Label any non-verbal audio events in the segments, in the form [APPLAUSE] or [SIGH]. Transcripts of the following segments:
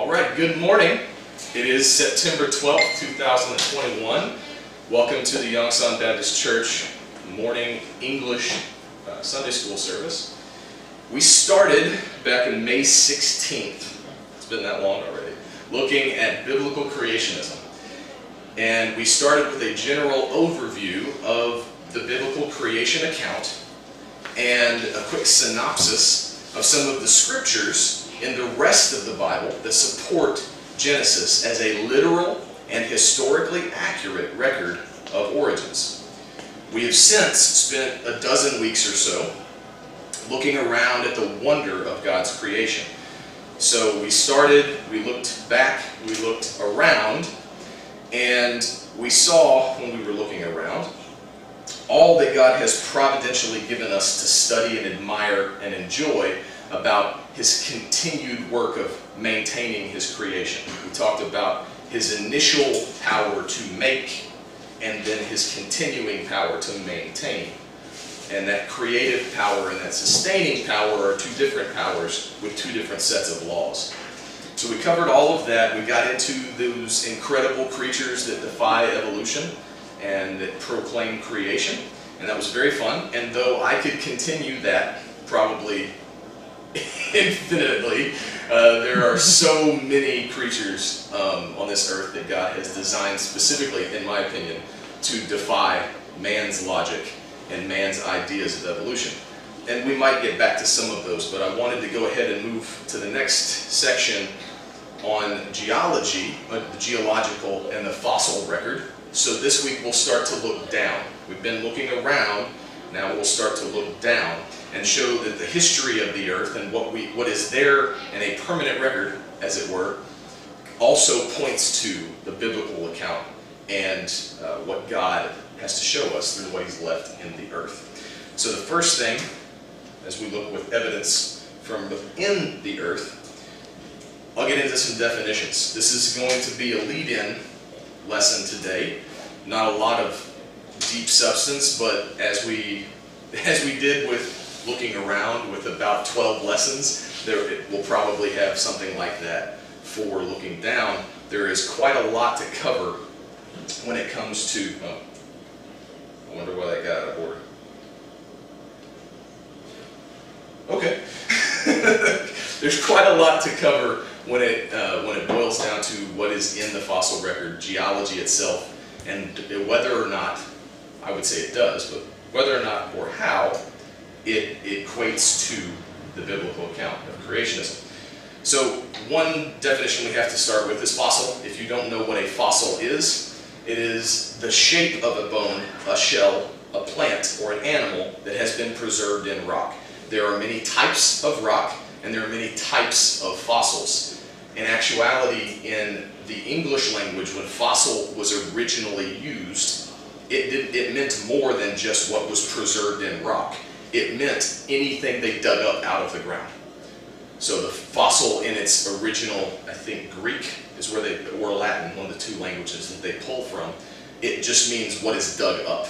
All right, good morning. It is September 12th, 2021. Welcome to the Yongsan Baptist Church morning English uh, Sunday school service. We started back in May 16th. It's been that long already. Looking at biblical creationism. And we started with a general overview of the biblical creation account and a quick synopsis of some of the scriptures in the rest of the Bible that support Genesis as a literal and historically accurate record of origins. We have since spent a dozen weeks or so looking around at the wonder of God's creation. So we started, we looked back, we looked around, and we saw when we were looking around all that God has providentially given us to study and admire and enjoy about his continued work of maintaining his creation. We talked about his initial power to make and then his continuing power to maintain. And that creative power and that sustaining power are two different powers with two different sets of laws. So we covered all of that. We got into those incredible creatures that defy evolution and that proclaim creation. And that was very fun. And though I could continue that probably [LAUGHS] infinitely, uh, there are so many creatures um, on this earth that God has designed specifically, in my opinion, to defy man's logic and man's ideas of evolution. And we might get back to some of those, but I wanted to go ahead and move to the next section on geology, uh, the geological and the fossil record. So this week we'll start to look down. We've been looking around, now we'll start to look down and show that the history of the earth and what we what is there in a permanent record, as it were, also points to the biblical account and uh, what God has to show us through what He's left in the earth. So the first thing, as we look with evidence from within the earth, I'll get into some definitions. This is going to be a lead-in lesson today. Not a lot of deep substance, but as we [LAUGHS] as we did with looking around with about 12 lessons, there we'll probably have something like that for looking down. There is quite a lot to cover when it comes to. Oh, I wonder why that got out of order. Okay. [LAUGHS] There's quite a lot to cover when it uh, when it boils down to what is in the fossil record, geology itself, and whether or not, I would say it does, but whether or not or how it equates to the biblical account of creationism. So one definition we have to start with is fossil. If you don't know what a fossil is, it is the shape of a bone, a shell, a plant, or an animal that has been preserved in rock. There are many types of rock, and there are many types of fossils. In actuality, in the English language, when fossil was originally used, it, it meant more than just what was preserved in rock it meant anything they dug up out of the ground. So the fossil in its original, I think Greek is where they, or Latin, one of the two languages that they pull from, it just means what is dug up.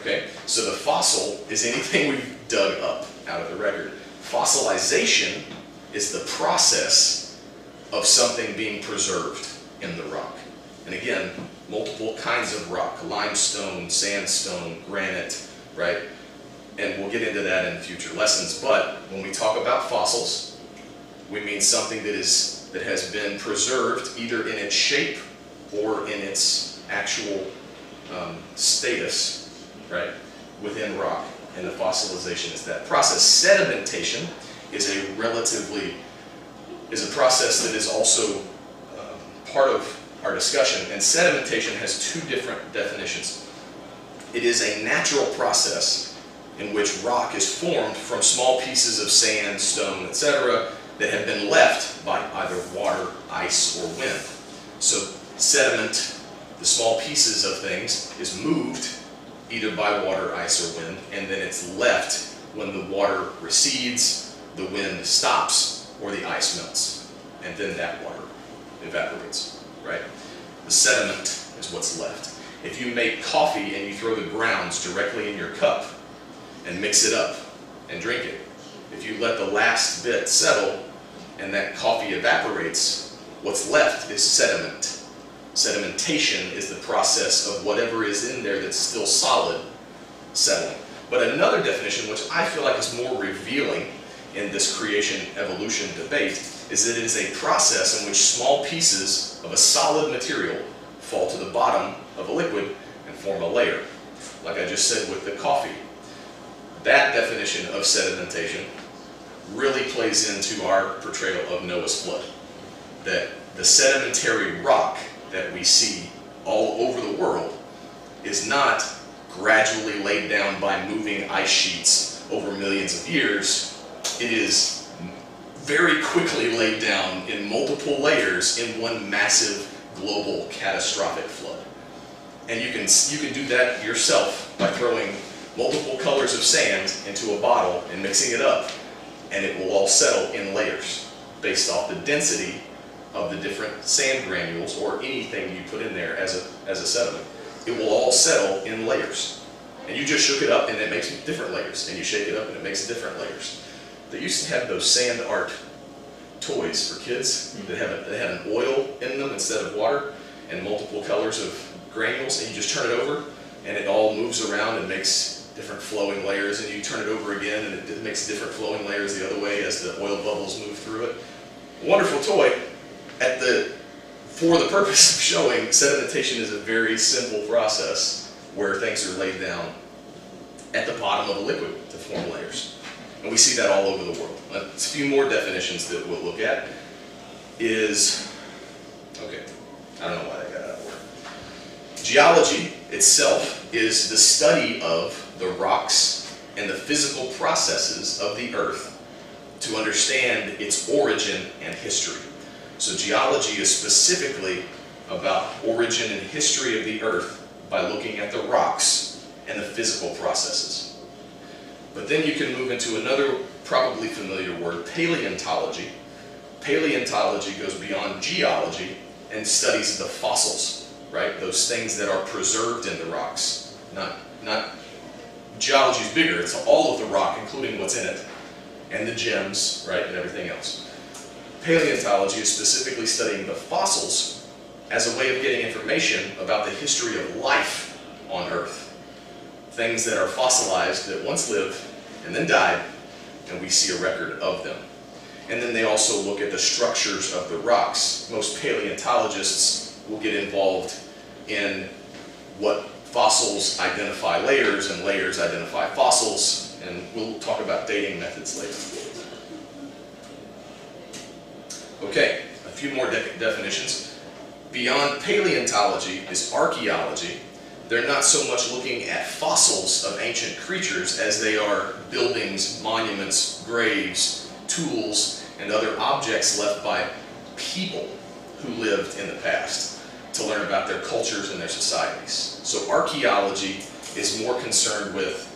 Okay? So the fossil is anything we've dug up out of the record. Fossilization is the process of something being preserved in the rock. And again, multiple kinds of rock, limestone, sandstone, granite, right? And we'll get into that in future lessons, but when we talk about fossils, we mean something that is that has been preserved either in its shape or in its actual um, status, right, within rock. And the fossilization is that process. Sedimentation is a relatively is a process that is also um, part of our discussion. And sedimentation has two different definitions. It is a natural process in which rock is formed from small pieces of sand, stone, etc. that have been left by either water, ice, or wind. So sediment, the small pieces of things, is moved either by water, ice, or wind, and then it's left when the water recedes, the wind stops, or the ice melts. And then that water evaporates, right? The sediment is what's left. If you make coffee and you throw the grounds directly in your cup, and mix it up and drink it. If you let the last bit settle and that coffee evaporates, What's left is sediment. Sedimentation is the process of whatever is in there that's still solid settling. But another definition, which I feel like is more revealing in this creation evolution debate, is that it is a process in which small pieces of a solid material fall to the bottom of a liquid and form a layer. Like I just said with the coffee. That definition of sedimentation really plays into our portrayal of Noah's flood. That the sedimentary rock that we see all over the world is not gradually laid down by moving ice sheets over millions of years. It is very quickly laid down in multiple layers in one massive global catastrophic flood. And you can, you can do that yourself by throwing multiple colors of sand into a bottle and mixing it up, and it will all settle in layers based off the density of the different sand granules or anything you put in there as a, as a sediment. It will all settle in layers. And you just shook it up and it makes different layers. And you shake it up and it makes different layers. They used to have those sand art toys for kids that, have a, that had an oil in them instead of water and multiple colors of granules and you just turn it over and it all moves around and makes different flowing layers and you turn it over again and it makes different flowing layers the other way as the oil bubbles move through it. Wonderful toy, at the, for the purpose of showing sedimentation is a very simple process where things are laid down at the bottom of a liquid to form layers. And we see that all over the world. A few more definitions that we'll look at is, okay, I don't know why that got out of order. Geology itself is the study of the rocks and the physical processes of the earth to understand its origin and history. So geology is specifically about origin and history of the earth by looking at the rocks and the physical processes. But then you can move into another probably familiar word, paleontology. Paleontology goes beyond geology and studies the fossils, right? Those things that are preserved in the rocks. Not, not geology is bigger, it's all of the rock, including what's in it, and the gems, right, and everything else paleontology is specifically studying the fossils as a way of getting information about the history of life on Earth. Things that are fossilized that once lived and then died, and we see a record of them. And then they also look at the structures of the rocks. Most paleontologists will get involved in what fossils identify layers and layers identify fossils, and we'll talk about dating methods later. Okay, a few more de definitions. Beyond paleontology is archaeology. They're not so much looking at fossils of ancient creatures as they are buildings, monuments, graves, tools, and other objects left by people who lived in the past to learn about their cultures and their societies. So archaeology is more concerned with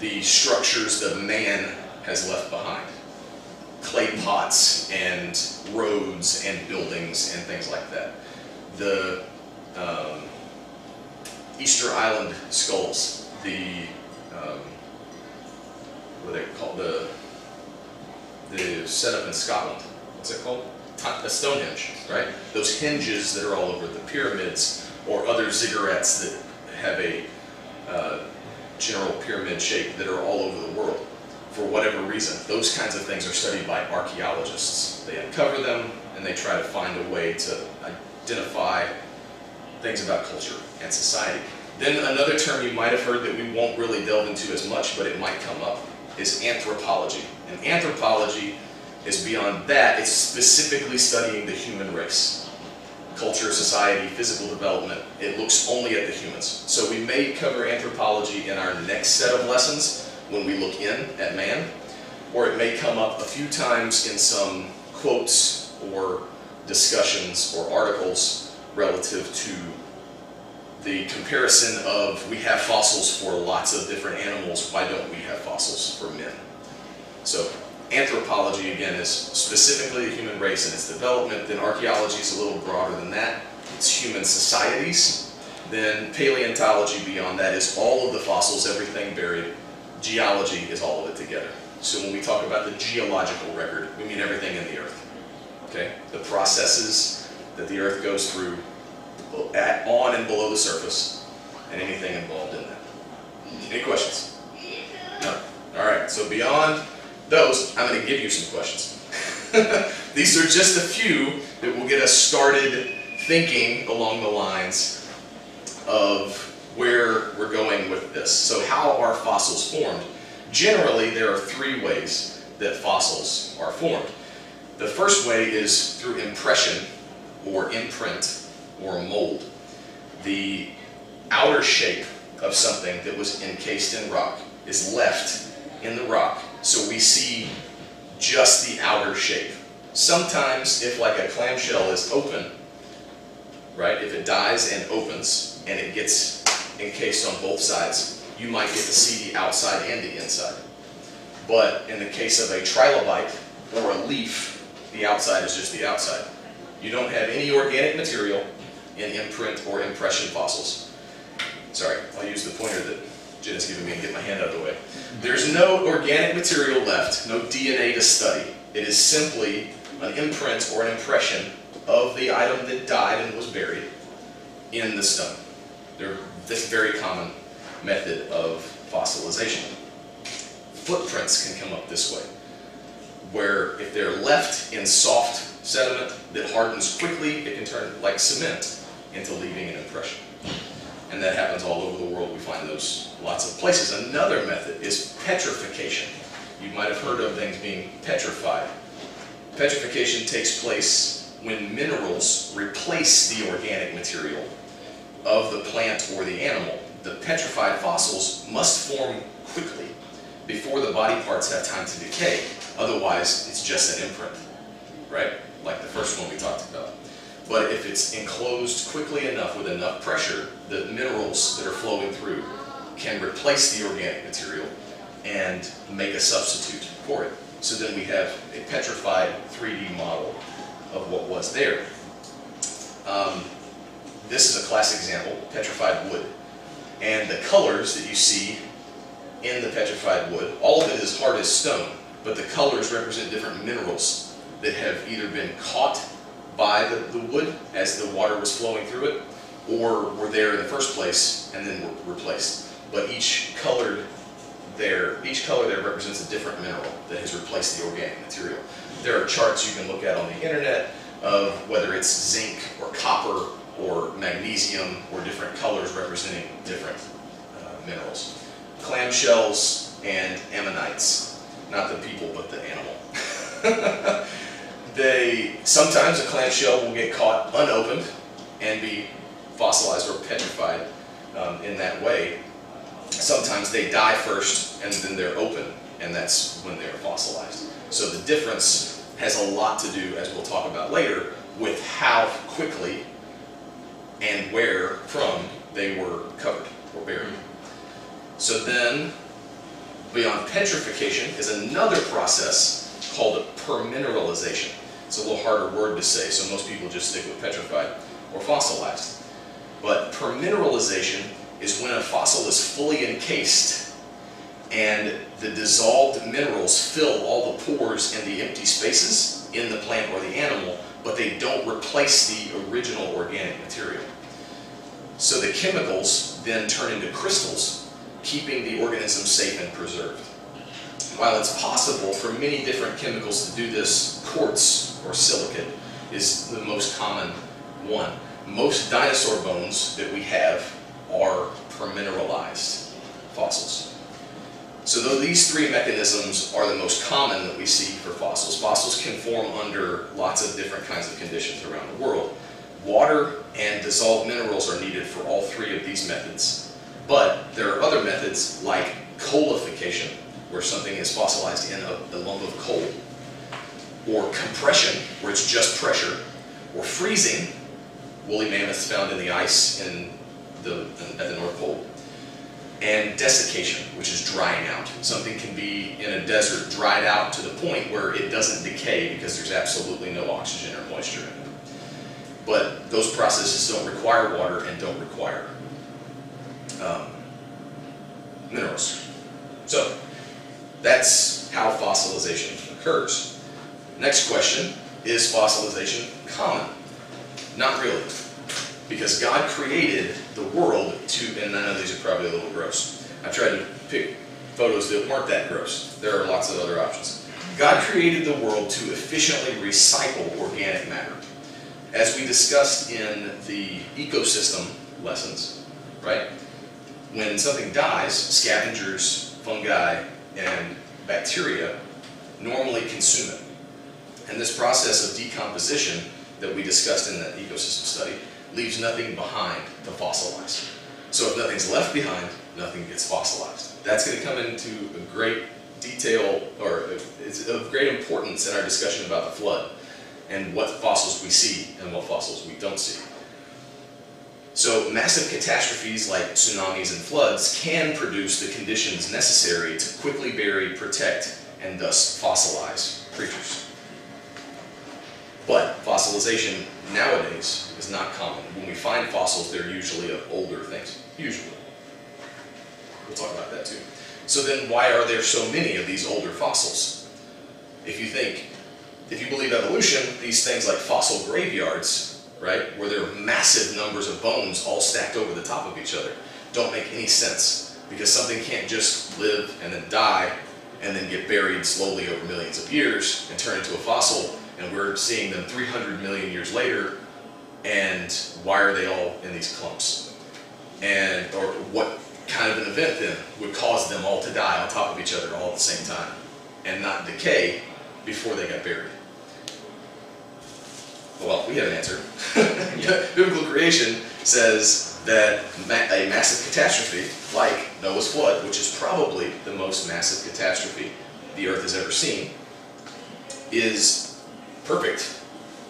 the structures that man has left behind clay pots and roads and buildings and things like that. The um, Easter Island skulls, the um, what are they called? The the set up in Scotland. What's it called? A Stonehenge, right? Those hinges that are all over the pyramids, or other ziggurats that have a uh, general pyramid shape that are all over the world for whatever reason. Those kinds of things are studied by archaeologists. They uncover them and they try to find a way to identify things about culture and society. Then another term you might have heard that we won't really delve into as much, but it might come up, is anthropology. And anthropology is beyond that. It's specifically studying the human race. Culture, society, physical development. It looks only at the humans. So we may cover anthropology in our next set of lessons, when we look in at man, or it may come up a few times in some quotes or discussions or articles relative to the comparison of we have fossils for lots of different animals, why don't we have fossils for men? So anthropology, again, is specifically the human race and its development. Then archaeology is a little broader than that. It's human societies. Then paleontology beyond that is all of the fossils, everything buried geology is all of it together. So when we talk about the geological record, we mean everything in the earth. Okay? The processes that the Earth goes through at, on and below the surface, and anything involved in that. Any questions? No? All right, so beyond those, I'm going to give you some questions. [LAUGHS] These are just a few that will get us started thinking along the lines of where we're going with this. So how are fossils formed? Generally, there are three ways that fossils are formed. The first way is through impression or imprint or mold. The outer shape of something that was encased in rock is left in the rock so we see just the outer shape. Sometimes if like a clamshell is open, right, if it dies and opens and it gets encased on both sides, you might get to see the outside and the inside. But in the case of a trilobite or a leaf, the outside is just the outside. You don't have any organic material in imprint or impression fossils. Sorry, I'll use the pointer that Jen giving me and get my hand out of the way. There's no organic material left, no DNA to study. It is simply an imprint or an impression of the item that died and was buried in the stone. They're this very common method of fossilization. Footprints can come up this way, where if they're left in soft sediment that hardens quickly, it can turn like cement into leaving an impression. And that happens all over the world. We find those lots of places. Another method is petrification. You might have heard of things being petrified. Petrification takes place when minerals replace the organic material of the plant or the animal. The petrified fossils must form quickly before the body parts have time to decay. Otherwise, it's just an imprint, right? Like the first one we talked about. But if it's enclosed quickly enough with enough pressure, the minerals that are flowing through can replace the organic material and make a substitute for it. So then we have a petrified 3D model of what was there. Um, this is a classic example, petrified wood. And the colors that you see in the petrified wood, all of it is hard as stone, but the colors represent different minerals that have either been caught by the, the wood as the water was flowing through it, or were there in the first place and then were replaced. But each colored there, each color there represents a different mineral that has replaced the organic material. There are charts you can look at on the internet of whether it's zinc or copper or magnesium or different colors representing different uh, minerals. Clamshells and ammonites, not the people but the animal. [LAUGHS] they sometimes a clamshell will get caught unopened and be fossilized or petrified um, in that way. Sometimes they die first and then they're open and that's when they're fossilized. So the difference has a lot to do, as we'll talk about later, with how quickly and where from they were covered or buried. So then, beyond petrification is another process called permineralization. It's a little harder word to say, so most people just stick with petrified or fossilized. But permineralization is when a fossil is fully encased and the dissolved minerals fill all the pores and the empty spaces in the plant or the animal, but they don't replace the original organic material. So the chemicals then turn into crystals, keeping the organism safe and preserved. While it's possible for many different chemicals to do this, quartz or silicate is the most common one. Most dinosaur bones that we have are permineralized fossils. So though these three mechanisms are the most common that we see for fossils, fossils can form under lots of different kinds of conditions around the world. Water and dissolved minerals are needed for all three of these methods. But there are other methods like coalification, where something is fossilized in a, a lump of coal, or compression, where it's just pressure, or freezing, woolly mammoths found in the ice in the, at the North Pole, and desiccation, which is drying out. Something can be in a desert dried out to the point where it doesn't decay because there's absolutely no oxygen or moisture in it. But those processes don't require water and don't require um, minerals. So that's how fossilization occurs. Next question, is fossilization common? Not really. Because God created the world to, and I know these are probably a little gross. I tried to pick photos that weren't that gross. There are lots of other options. God created the world to efficiently recycle organic matter. As we discussed in the ecosystem lessons, right? When something dies, scavengers, fungi, and bacteria normally consume it. And this process of decomposition that we discussed in that ecosystem study leaves nothing behind to fossilize. So if nothing's left behind, nothing gets fossilized. That's going to come into a great detail, or it's of great importance in our discussion about the flood and what fossils we see and what fossils we don't see. So massive catastrophes like tsunamis and floods can produce the conditions necessary to quickly bury, protect, and thus fossilize creatures. But fossilization nowadays is not common. When we find fossils, they're usually of older things. Usually. We'll talk about that too. So then why are there so many of these older fossils? If you think, if you believe evolution, these things like fossil graveyards, right, where there are massive numbers of bones all stacked over the top of each other, don't make any sense because something can't just live and then die and then get buried slowly over millions of years and turn into a fossil and we're seeing them 300 million years later, and why are they all in these clumps? And, or what kind of an event then would cause them all to die on top of each other all at the same time and not decay before they got buried? Well, we have an answer. [LAUGHS] Biblical creation says that a massive catastrophe, like Noah's flood, which is probably the most massive catastrophe the earth has ever seen, is perfect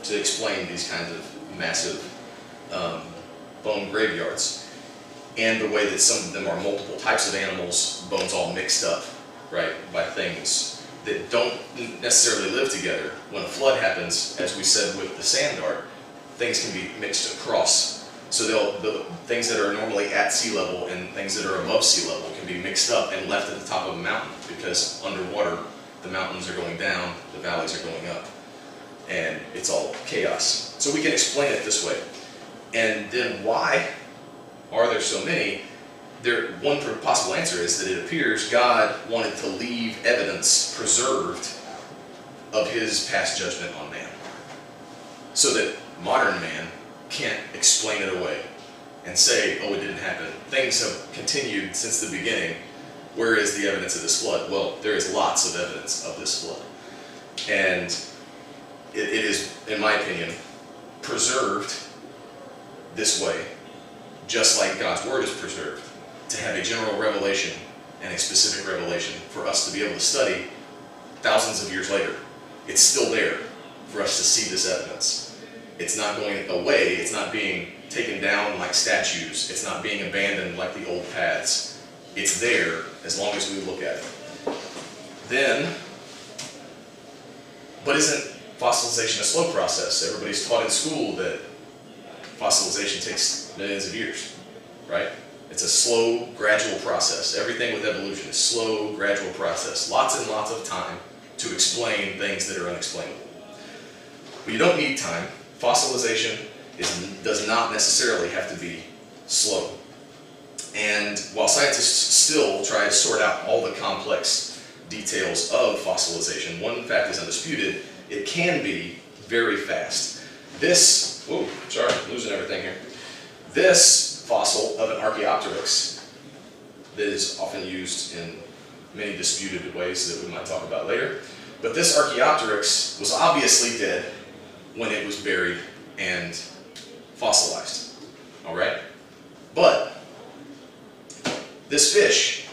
to explain these kinds of massive um, bone graveyards. And the way that some of them are multiple types of animals, bones all mixed up, right, by things that don't necessarily live together. When a flood happens, as we said with the sand dart, things can be mixed across. So they'll, the things that are normally at sea level and things that are above sea level can be mixed up and left at the top of a mountain because underwater the mountains are going down, the valleys are going up and it's all chaos. So we can explain it this way. And then why are there so many? There, one possible answer is that it appears God wanted to leave evidence preserved of his past judgment on man. So that modern man can't explain it away and say, oh, it didn't happen. Things have continued since the beginning. Where is the evidence of this flood? Well, there is lots of evidence of this flood. And it, it is, in my opinion, preserved this way, just like God's Word is preserved, to have a general revelation and a specific revelation for us to be able to study thousands of years later. It's still there for us to see this evidence. It's not going away, it's not being taken down like statues, it's not being abandoned like the old paths. It's there as long as we look at it. Then, but isn't fossilization a slow process. Everybody's taught in school that fossilization takes millions of years, right? It's a slow, gradual process. Everything with evolution is slow, gradual process. Lots and lots of time to explain things that are unexplainable. But you don't need time. Fossilization is, does not necessarily have to be slow. And while scientists still try to sort out all the complex details of fossilization, one fact is undisputed, it can be very fast. This, whoa, sorry, losing everything here. This fossil of an Archaeopteryx that is often used in many disputed ways that we might talk about later. But this Archaeopteryx was obviously dead when it was buried and fossilized. All right? But this fish,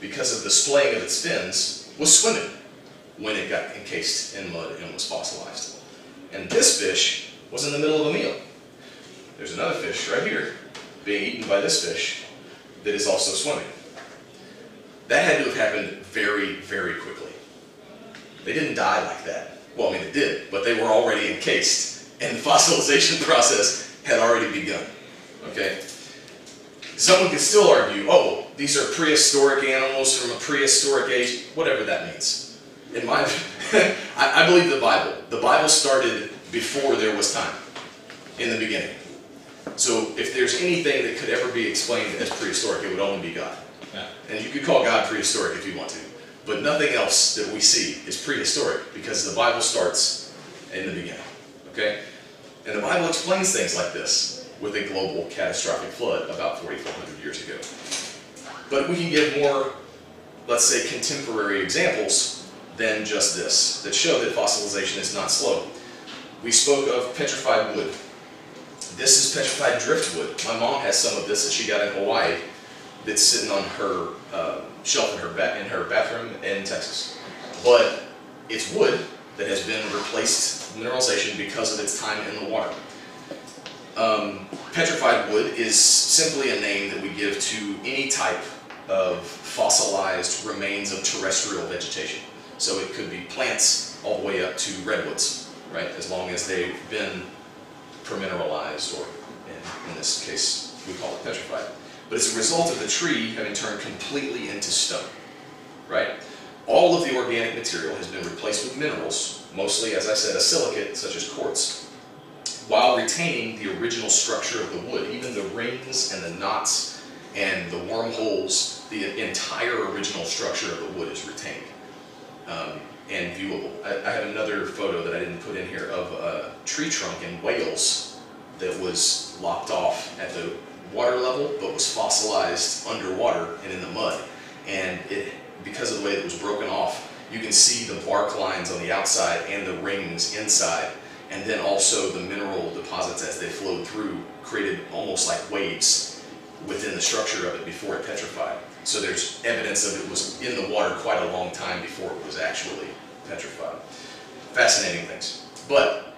because of the splaying of its fins, was swimming when it got encased in mud and was fossilized. And this fish was in the middle of a meal. There's another fish right here being eaten by this fish that is also swimming. That had to have happened very, very quickly. They didn't die like that. Well, I mean, they did, but they were already encased, and the [LAUGHS] fossilization process had already begun. Okay? Someone could still argue, oh, these are prehistoric animals from a prehistoric age, whatever that means in my, [LAUGHS] I believe the Bible the Bible started before there was time, in the beginning. So if there's anything that could ever be explained as prehistoric, it would only be God. Yeah. And you could call God prehistoric if you want to. But nothing else that we see is prehistoric because the Bible starts in the beginning. Okay? And the Bible explains things like this with a global catastrophic flood about 4,400 years ago. But we can give more, let's say, contemporary examples than just this that show that fossilization is not slow. We spoke of petrified wood. This is petrified driftwood. My mom has some of this that she got in Hawaii that's sitting on her uh, shelf in her, ba- in her bathroom in Texas. But it's wood that has been replaced mineralization because of its time in the water. Um, petrified wood is simply a name that we give to any type of fossilized remains of terrestrial vegetation. So it could be plants all the way up to redwoods, right? As long as they've been permineralized, or in, in this case, we call it petrified. But it's a result of the tree having turned completely into stone, right? All of the organic material has been replaced with minerals, mostly, as I said, a silicate such as quartz, while retaining the original structure of the wood. Even the rings and the knots and the wormholes, the entire original structure of the wood is retained um, and viewable. I, I have another photo that I didn't put in here of a tree trunk in Wales that was lopped off at the water level, but was fossilized underwater and in the mud. And it, because of the way it was broken off, you can see the bark lines on the outside and the rings inside. And then also the mineral deposits as they flowed through created almost like waves within the structure of it before it petrified. So there's evidence of it was in the water quite a long time before it was actually petrified. Fascinating things. But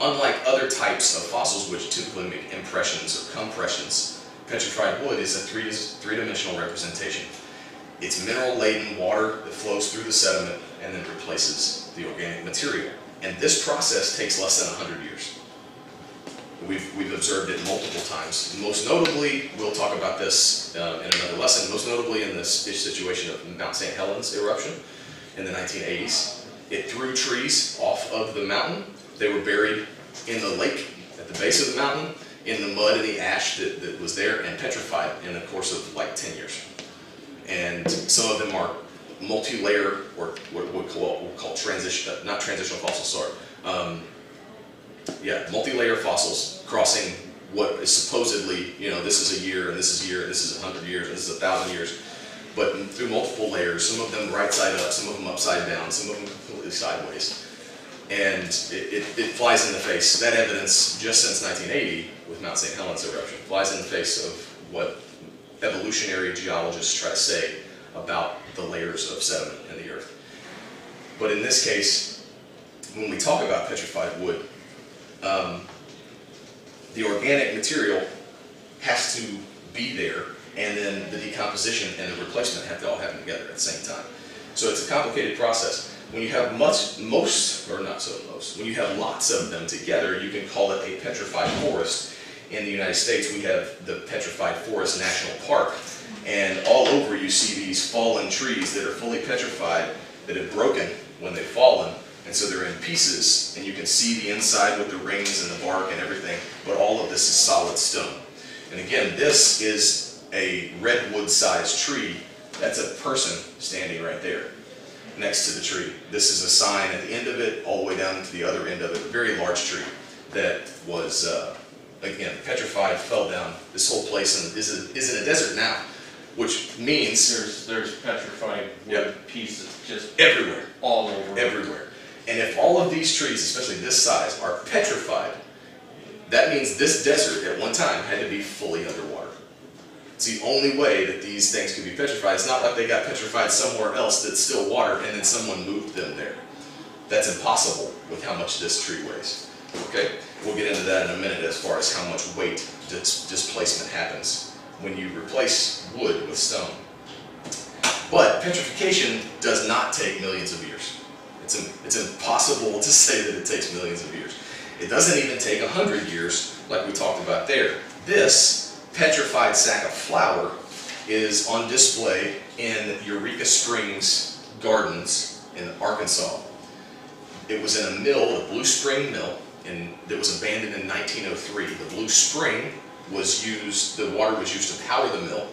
unlike other types of fossils which typically make impressions or compressions, petrified wood is a three, three-dimensional representation. It's mineral-laden water that flows through the sediment and then replaces the organic material. And this process takes less than 100 years. We've, we've observed it multiple times. Most notably, we'll talk about this uh, in another lesson, most notably in this situation of Mount St. Helens eruption in the 1980s. It threw trees off of the mountain. They were buried in the lake at the base of the mountain, in the mud and the ash that, that was there, and petrified in the course of like 10 years. And some of them are multi-layer, or what we call, we'll call transition, not transitional fossils, sorry. Um, yeah, multi-layer fossils crossing what is supposedly, you know, this is a year, and this is a year, and this is a hundred years, and this is a thousand years. But through multiple layers, some of them right side up, some of them upside down, some of them completely sideways. And it, it, it flies in the face, that evidence just since 1980 with Mount St. Helens eruption, flies in the face of what evolutionary geologists try to say about the layers of sediment in the earth. But in this case, when we talk about petrified wood, um, the organic material has to be there, and then the decomposition and the replacement have to all happen together at the same time. So it's a complicated process. When you have much, most, or not so most, when you have lots of them together, you can call it a petrified forest. In the United States, we have the Petrified Forest National Park, and all over you see these fallen trees that are fully petrified, that have broken when they've fallen, and so they're in pieces, and you can see the inside with the rings and the bark and everything, but all of this is solid stone. And again, this is a redwood-sized tree. That's a person standing right there next to the tree. This is a sign at the end of it, all the way down to the other end of it, a very large tree that was, uh, again, petrified, fell down. This whole place in- is, a- is in a desert now, which means There's, there's petrified Yep. wood pieces just everywhere. all over. everywhere. And if all of these trees, especially this size, are petrified, that means this desert at one time had to be fully underwater. It's the only way that these things could be petrified. It's not like they got petrified somewhere else that's still water and then someone moved them there. That's impossible with how much this tree weighs. Okay? We'll get into that in a minute as far as how much weight dis- displacement happens when you replace wood with stone. But petrification does not take millions of years. It's, it's impossible to say that it takes millions of years. It doesn't even take a hundred years like we talked about there. This petrified sack of flour is on display in Eureka Springs Gardens in Arkansas. it was in a mill, the Blue Spring Mill, and that was abandoned in 1903. The Blue Spring was used, the water was used to power the mill,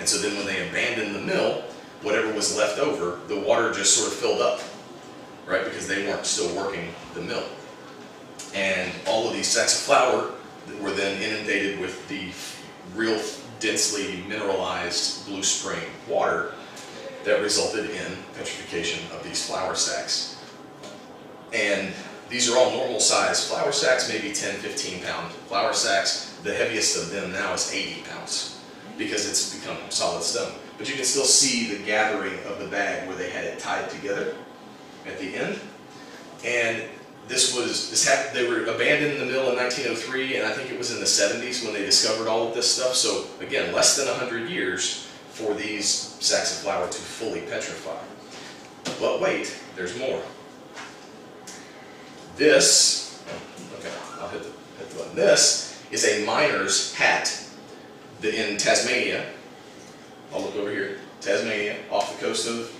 and so then when they abandoned the mill, whatever was left over, the water just sort of filled up, right? Because they weren't still working the mill. And all of these sacks of flour were then inundated with the real densely mineralized Blue Spring water that resulted in petrification of these flour sacks. And these are all normal size flour sacks, maybe 10, 15 pound flour sacks. The heaviest of them now is 80 pounds because it's become solid stone. But you can still see the gathering of the bag where they had it tied together at the end. And this was, this happened, they were abandoned in the mill in 1903, and I think it was in the 70s when they discovered all of this stuff. So again, less than 100 years for these sacks of flour to fully petrify. But wait, there's more. This, okay, I'll hit the, hit the button. This is a miner's hat in Tasmania, I'll look over here, Tasmania, off the coast of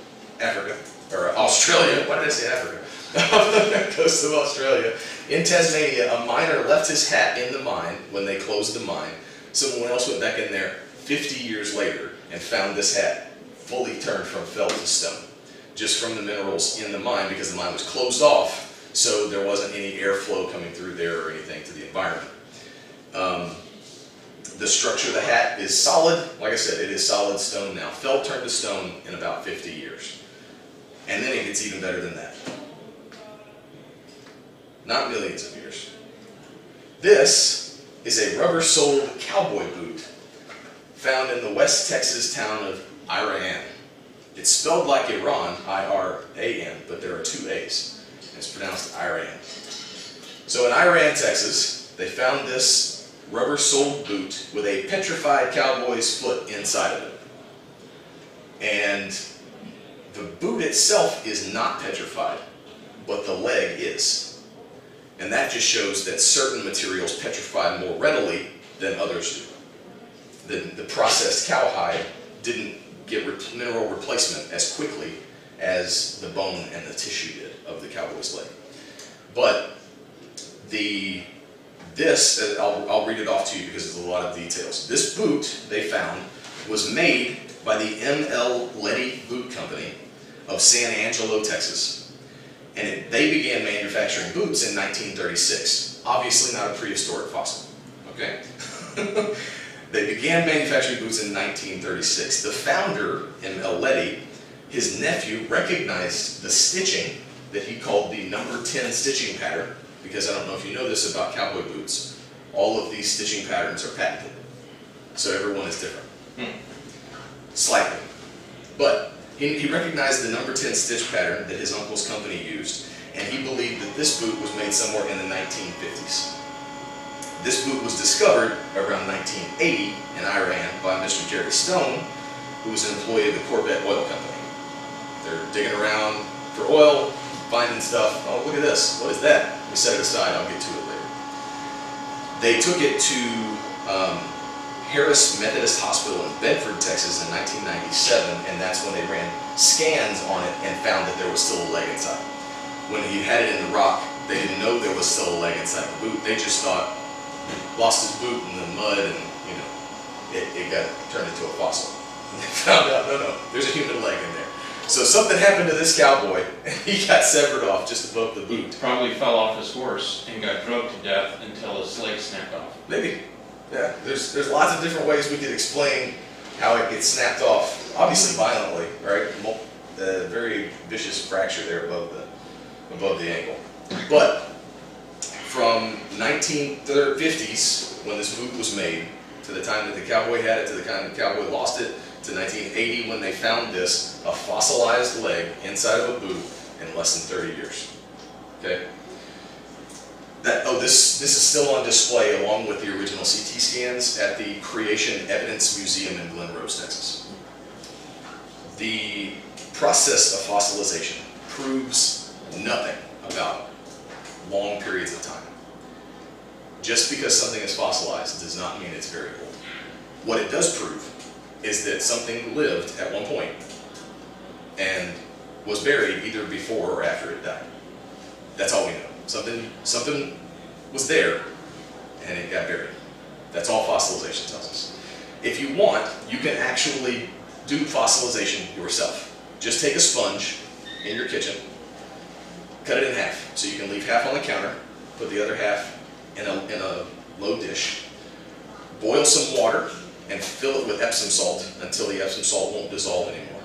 Africa, or Australia, why did I say Africa? Off the coast of Australia. In Tasmania, a miner left his hat in the mine when they closed the mine. Someone else went back in there 50 years later and found this hat fully turned from felt to stone, just from the minerals in the mine because the mine was closed off, so there wasn't any airflow coming through there or anything to the environment. Um, the structure of the hat is solid. Like I said, it is solid stone now. Felt turned to stone in about 50 years. And then it gets even better than that. Not millions of years. This is a rubber-soled cowboy boot found in the West Texas town of Iraan. It's spelled like Iran, I-R-A-N, but there are two A's. and It's pronounced Iran. So in Iraan, Texas, they found this rubber-soled boot with a petrified cowboy's foot inside of it. And the boot itself is not petrified, but the leg is. And that just shows that certain materials petrify more readily than others do. The, the processed cowhide didn't get re mineral replacement as quickly as the bone and the tissue did of the cowboy's leg. But the this, uh, I'll, I'll read it off to you because there's a lot of details. This boot they found was made by the M.L. Leddy Boot Company of San Angelo, Texas. And it, they began manufacturing boots in 1936. Obviously not a prehistoric fossil, okay? [LAUGHS] they began manufacturing boots in 1936. The founder, M.L. Leddy, his nephew recognized the stitching that he called the number 10 stitching pattern, because I don't know if you know this about cowboy boots, all of these stitching patterns are patented. So everyone is different. Hmm. Slightly. But he, he recognized the number 10 stitch pattern that his uncle's company used, and he believed that this boot was made somewhere in the 1950s. This boot was discovered around 1980 in Iraan by Mr. Jerry Stone, who was an employee of the Corvette Oil Company. They're digging around for oil, finding stuff. Oh, look at this. What is that? We set it aside. I'll get to it later. They took it to um, Harris Methodist Hospital in Bedford, Texas in 1997, and that's when they ran scans on it and found that there was still a leg inside. When he had it in the rock, they didn't know there was still a leg inside the boot. They just thought, lost his boot in the mud and, you know, it, it got turned into a fossil. And [LAUGHS] they found out, no, no, there's a human leg in there. So something happened to this cowboy, [LAUGHS] and he got severed off just above the He boot. probably fell off his horse and got drugged to death until his leg snapped off. Maybe. Yeah, there's, there's lots of different ways we could explain how it gets snapped off, obviously violently, right? A very vicious fracture there above the, above the ankle. But from 1950s, when this boot was made, to the time that the cowboy had it, to the time the cowboy lost it, to 1980 when they found this, a fossilized leg inside of a boot in less than 30 years. Okay? That, oh, this, this is still on display along with the original CT scans at the Creation Evidence Museum in Glen Rose, Texas. The process of fossilization proves nothing about long periods of time. Just because something is fossilized does not mean it's very old. What it does prove is that something lived at one point and was buried either before or after it died. That's all we know. Something, something was there and it got buried. That's all fossilization tells us. If you want, you can actually do fossilization yourself. Just take a sponge in your kitchen, cut it in half. So you can leave half on the counter, put the other half in a, in a low dish, boil some water and fill it with Epsom salt until the Epsom salt won't dissolve anymore.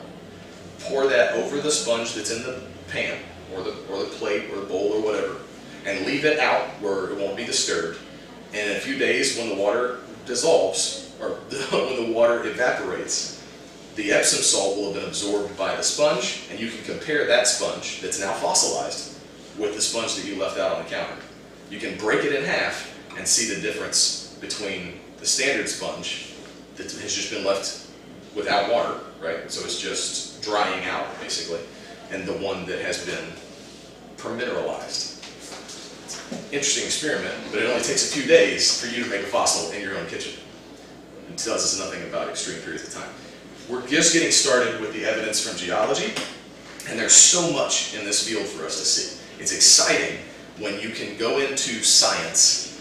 Pour that over the sponge that's in the pan or the, or the plate or the bowl or whatever and leave it out where it won't be disturbed. And in a few days, when the water dissolves or [LAUGHS] when the water evaporates, the Epsom salt will have been absorbed by the sponge and you can compare that sponge that's now fossilized with the sponge that you left out on the counter. You can break it in half and see the difference between the standard sponge that has just been left without water, right? So it's just drying out, basically, and the one that has been permineralized. Interesting experiment, but it only takes a few days for you to make a fossil in your own kitchen. It tells us nothing about extreme periods of time. We're just getting started with the evidence from geology, and there's so much in this field for us to see. It's exciting when you can go into science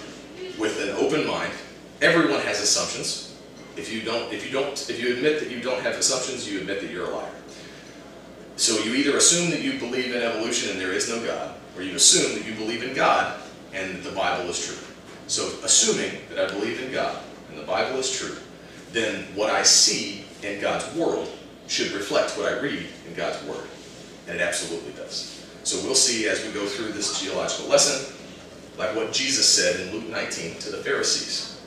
with an open mind. Everyone has assumptions. If you don't, if you don't, if you admit that you don't have assumptions, you admit that you're a liar. So you either assume that you believe in evolution and there is no God, or you assume that you believe in God and that the Bible is true. So assuming that I believe in God and the Bible is true, then what I see in God's world should reflect what I read in God's word. And it absolutely does. So we'll see as we go through this geological lesson, like what Jesus said in Luke 19 to the Pharisees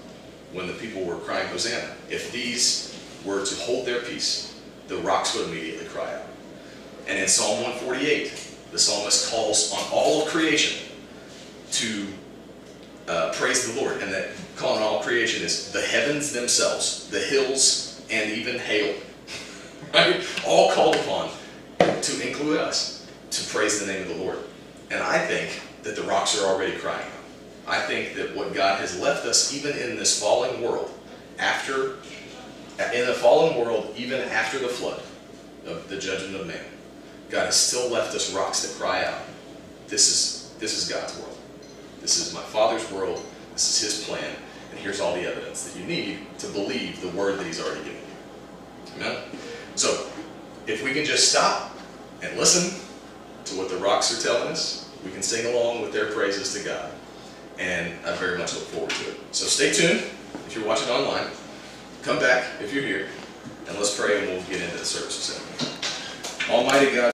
when the people were crying Hosanna. If these were to hold their peace, the rocks would immediately cry out. And in Psalm 148, the psalmist calls on all of creation to uh, praise the Lord. And that calling all creation is the heavens themselves, the hills, and even hail. [LAUGHS] Right? All called upon to include us to praise the name of the Lord. And I think that the rocks are already crying out. I think that what God has left us, even in this fallen world, after, in the fallen world, even after the flood of the judgment of man, God has still left us rocks that cry out, this is, this is God's world. This is my Father's world. This is His plan. And here's all the evidence that you need to believe the word that He's already given you. Amen? So, if we can just stop and listen to what the rocks are telling us, we can sing along with their praises to God. And I very much look forward to it. So stay tuned if you're watching online. Come back if you're here. And let's pray and we'll get into the service. Almighty God.